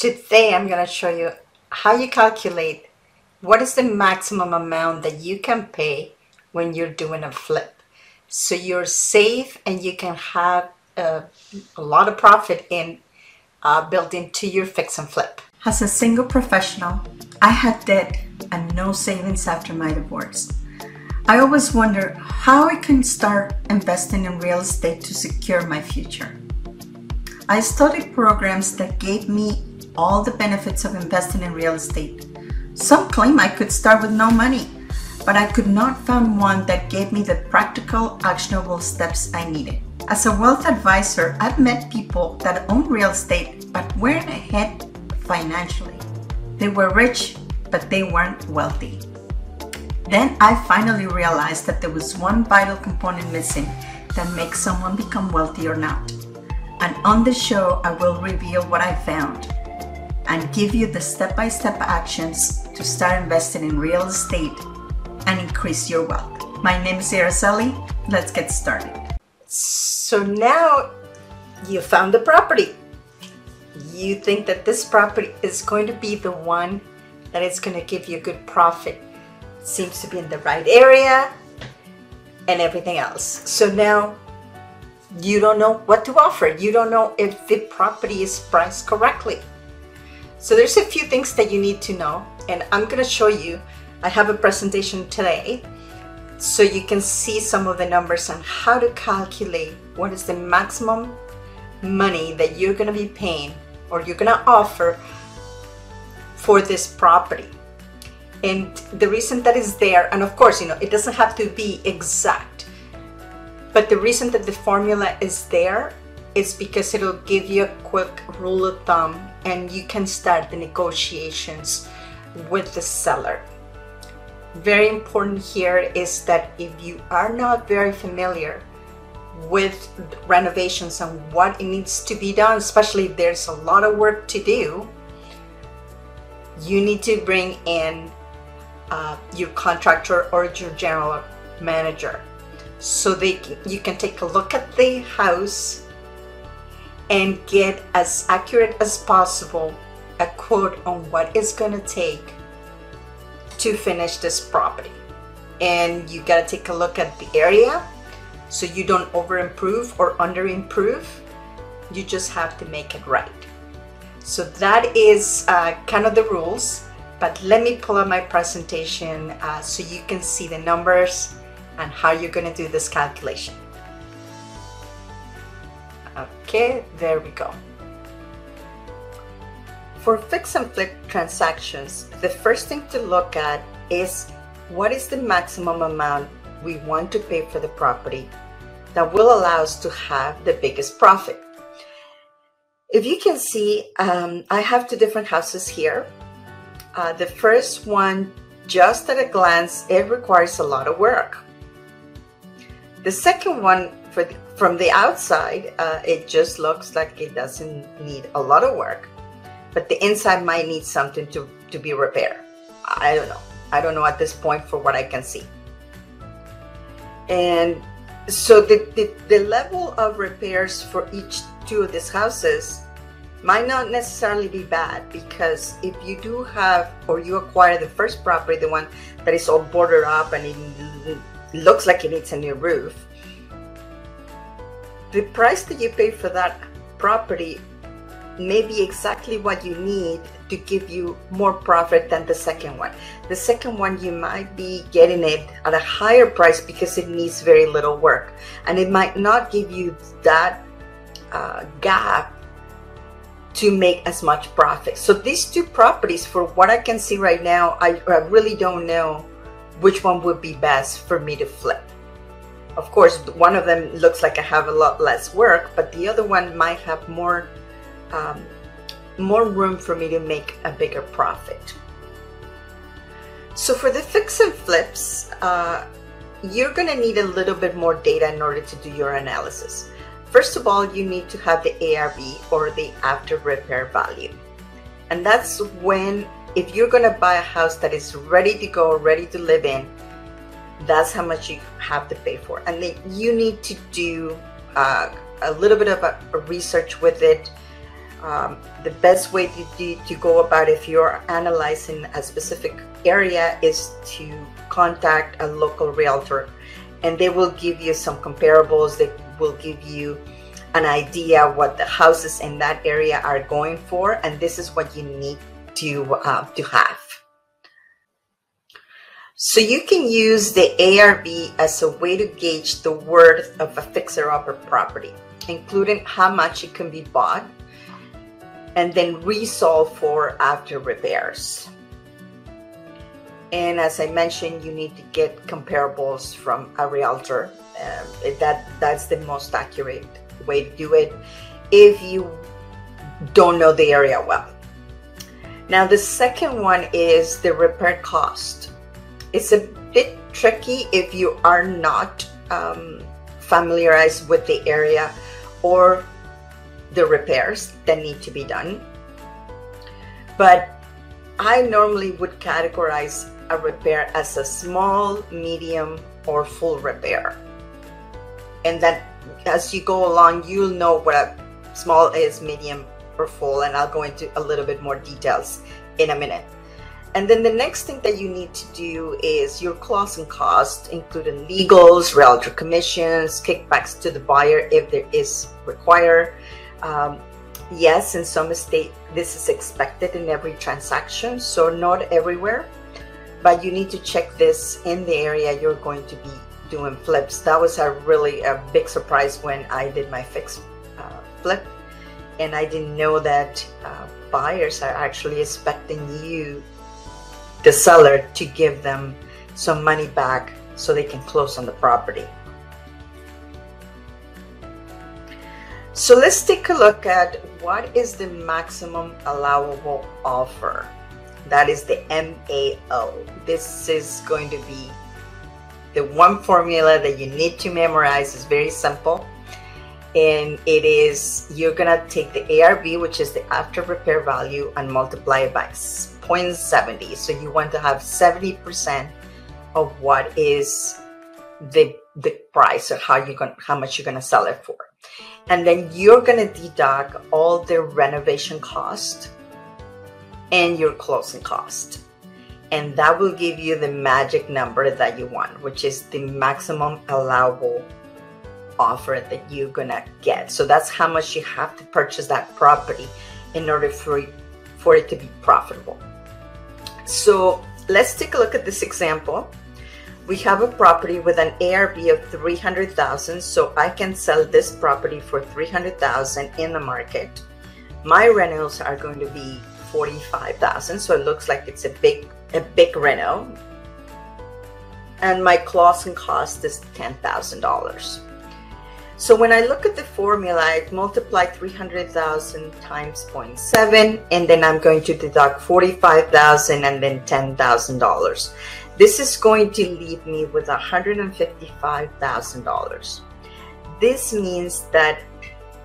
Today I'm going to show you how you calculate what is the maximum amount that you can pay when you're doing a flip. So you're safe and you can have a, a lot of profit in uh, built into your fix and flip. As a single professional, I had debt and no savings after my divorce. I always wonder how I can start investing in real estate to secure my future. I studied programs that gave me all the benefits of investing in real estate. Some claim I could start with no money, but I could not find one that gave me the practical, actionable steps I needed. As a wealth advisor, I've met people that own real estate but weren't ahead financially. They were rich, but they weren't wealthy. Then I finally realized that there was one vital component missing that makes someone become wealthy or not. And on the show, I will reveal what I found and give you the step by step actions to start investing in real estate and increase your wealth. My name is Araceli. Let's get started. So now you found the property. You think that this property is going to be the one that is going to give you a good profit. Seems to be in the right area and everything else. So now you don't know what to offer. You don't know if the property is priced correctly. So there's a few things that you need to know and I'm to show you. I have a presentation today so you can see some of the numbers on how to calculate what is the maximum money that you're to be paying or you're to offer for this property. And the reason that is there, and of course, you know, it doesn't have to be exact, but the reason that the formula is there is because it'll give you a quick rule of thumb and you can start the negotiations with the seller. Very important here is that if you are not very familiar with renovations and what it needs to be done, especially if there's a lot of work to do, you need to bring in uh, your contractor or your general manager so they you can take a look at the house and get as accurate as possible a quote on what it's going to take to finish this property. And you got to take a look at the area so you don't over improve or under improve you just have to make it right. So that is uh, kind of the rules but let me pull up my presentation uh, so you can see the numbers and how you're going to do this calculation. Okay, there we go. For fix and flip transactions, the first thing to look at is what is the maximum amount we want to pay for the property that will allow us to have the biggest profit. If you can see, um, I have two different houses here. Uh, the first one, just at a glance, it requires a lot of work. The second one, the, from the outside, uh, it just looks like it doesn't need a lot of work, but the inside might need something to, to be repaired. I don't know. I don't know at this point for what I can see. And so the, the, the level of repairs for each two of these houses might not necessarily be bad because if you do have or you acquire the first property, the one that is all boarded up and it looks like it needs a new roof, the price that you pay for that property may be exactly what you need to give you more profit than the second one. The second one, you might be getting it at a higher price because it needs very little work, and it might not give you that uh, gap to make as much profit. So these two properties, for what I can see right now, I, I really don't know which one would be best for me to flip. Of course, one of them looks like I have a lot less work, but the other one might have more um, more room for me to make a bigger profit. So for the fix and flips, uh, you're going to need a little bit more data in order to do your analysis. First of all, you need to have the ARV or the after repair value. And that's when, if you're going to buy a house that is ready to go, ready to live in, that's how much you have to pay for. And then you need to do uh, a little bit of a, a research with it. Um, the best way to, do, to go about if you're analyzing a specific area is to contact a local realtor. And they will give you some comparables. They will give you an idea what the houses in that area are going for. And this is what you need to uh, to have so you can use the ARV as a way to gauge the worth of a fixer-upper property, including how much it can be bought and then resold for after repairs. And as I mentioned, you need to get comparables from a realtor. Um, that that's the most accurate way to do it if you don't know the area well. Now the second one is the repair cost. It's a bit tricky if you are not um, familiarized with the area or the repairs that need to be done. But I normally would categorize a repair as a small, medium, or full repair. And then as you go along, you'll know what a small is, medium, or full, and I'll go into a little bit more details in a minute. And then the next thing that you need to do is your closing costs, including legals, realtor commissions, kickbacks to the buyer if there is required. Um, yes, in some state, this is expected in every transaction, so not everywhere. But you need to check this in the area you're going to be doing flips. That was a really a big surprise when I did my fix uh, flip, and I didn't know that uh, buyers are actually expecting you the seller to give them some money back so they can close on the property. So let's take a look at what is the maximum allowable offer. That is the MAO. This is going to be the one formula that you need to memorize. It's very simple. And it is, you're gonna take the ARV, which is the after repair value, and multiply it by 0.70. So you want to have 70% of what is the the price or how you going how much you're gonna sell it for. And then you're gonna deduct all the renovation cost and your closing cost. And that will give you the magic number that you want, which is the maximum allowable offer that you're gonna get. So that's how much you have to purchase that property in order for, for it to be profitable. So let's take a look at this example. We have a property with an ARV of 300,000, so I can sell this property for 300,000 in the market. My rentals are going to be 45,000, so it looks like it's a big a big reno. And my closing cost is $10,000. So when I look at the formula, I multiply 300,000 times 0.7, and then I'm going to deduct 45,000 and then $10,000. This is going to leave me with $155,000. This means that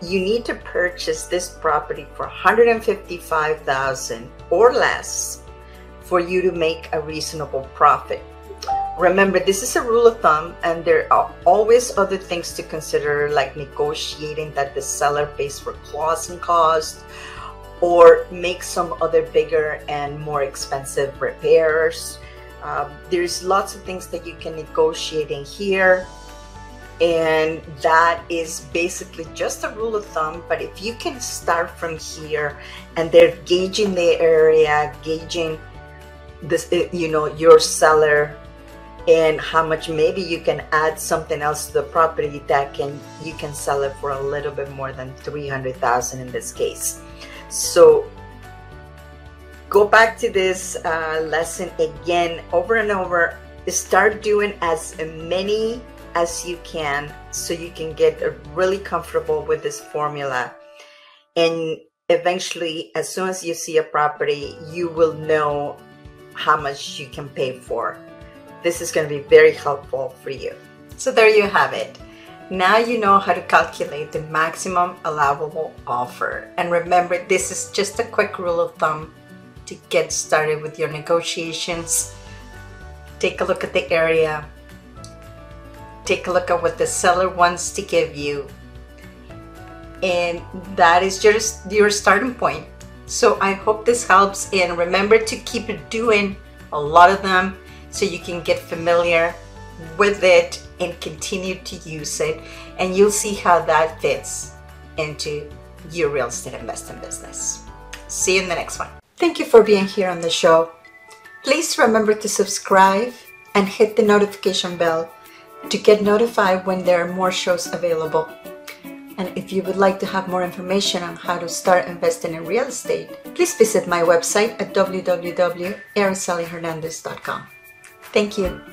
you need to purchase this property for 155,000 or less for you to make a reasonable profit. Remember, this is a rule of thumb, and there are always other things to consider, like negotiating that the seller pays for closing costs or make some other bigger and more expensive repairs. Um, there's lots of things that you can negotiate in here, and that is basically just a rule of thumb. But if you can start from here and they're gauging the area, gauging this, you know, your seller and how much maybe you can add something else to the property that can you can sell it for a little bit more than 300,000 in this case. So go back to this uh, lesson again over and over. Start doing as many as you can so you can get really comfortable with this formula. And eventually, as soon as you see a property, you will know how much you can pay for this is going to be very helpful for you. So there you have it. Now you know how to calculate the maximum allowable offer. And remember, this is just a quick rule of thumb to get started with your negotiations. Take a look at the area. Take a look at what the seller wants to give you. and that is just your starting point. So I hope this helps and remember to keep doing a lot of them so you can get familiar with it and continue to use it and you'll see how that fits into your real estate investing business. See you in the next one. Thank you for being here on the show. Please remember to subscribe and hit the notification bell to get notified when there are more shows available. And if you would like to have more information on how to start investing in real estate, please visit my website at www.aracelihernandez.com. Thank you.